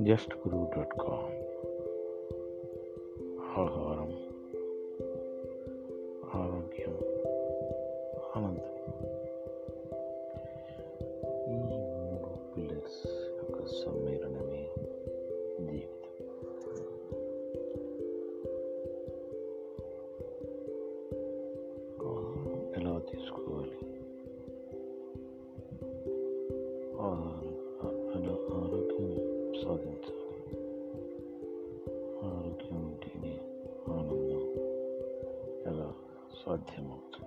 Just గురు dot com. ఆహారం ఆరోగ్యం ఆనందం ఈ మూడు పిల్లర్స్ యొక్క సమ్మేళనమే జీవితం. ఎలా తీసుకోవాలి? ఆహారం సాధించాలి ఆరోగ్యం ఉంటేనే ఆనందం ఎలా సాధ్యమవుతుంది?